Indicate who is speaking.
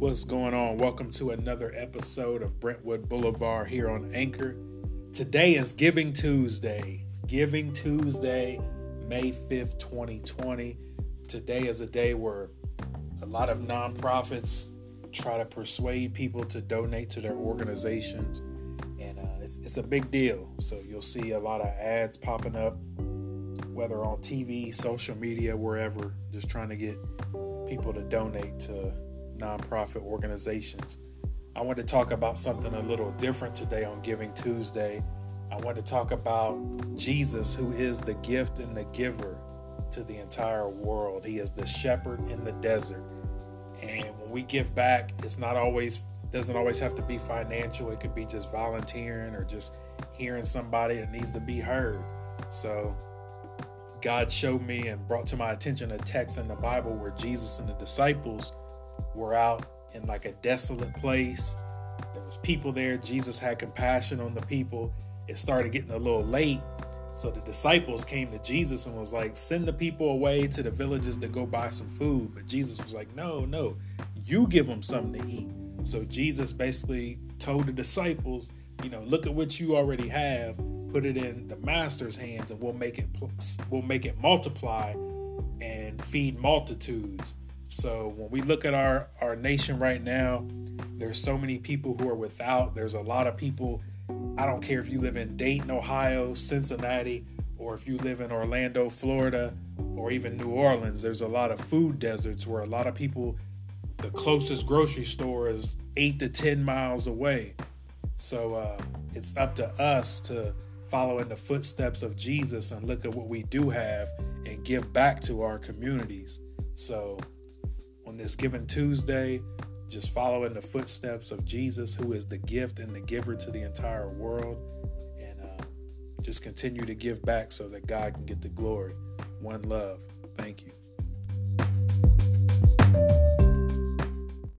Speaker 1: What's going on? Welcome to another episode of Brentwood Boulevard here on Anchor. Today is Giving Tuesday. Giving Tuesday, May 5th, 2020. Today is a day where a lot of nonprofits try to persuade people to donate to their organizations. And uh, it's, it's a big deal. So you'll see a lot of ads popping up, whether on TV, social media, wherever, just trying to get people to donate to nonprofit organizations. I want to talk about something a little different today on Giving Tuesday. I want to talk about Jesus, who is the gift and the giver to the entire world. He is the shepherd in the desert. And when we give back, it's not always doesn't always have to be financial. It could be just volunteering or just hearing somebody that needs to be heard. So God showed me and brought to my attention a text in the Bible where Jesus and the disciples were out in like a desolate place. There was people there. Jesus had compassion on the people. It started getting a little late. So the disciples came to Jesus and was like, send the people away to the villages to go buy some food. But Jesus was like, no, no, you give them something to eat. So Jesus basically told the disciples, you know, look at what you already have, put it in the master's hands, and we'll make it we'll make it multiply and feed multitudes. So when we look at our our nation right now, there's so many people who are without. There's a lot of people. I don't care if you live in Dayton, Ohio, Cincinnati, or if you live in Orlando, Florida, or even New Orleans. There's a lot of food deserts where a lot of people. The closest grocery store is eight to ten miles away. So uh, it's up to us to follow in the footsteps of Jesus and look at what we do have and give back to our communities. So on this Giving Tuesday, just following the footsteps of Jesus, who is the gift and the giver to the entire world, and uh, just continue to give back so that God can get the glory. One love. Thank you.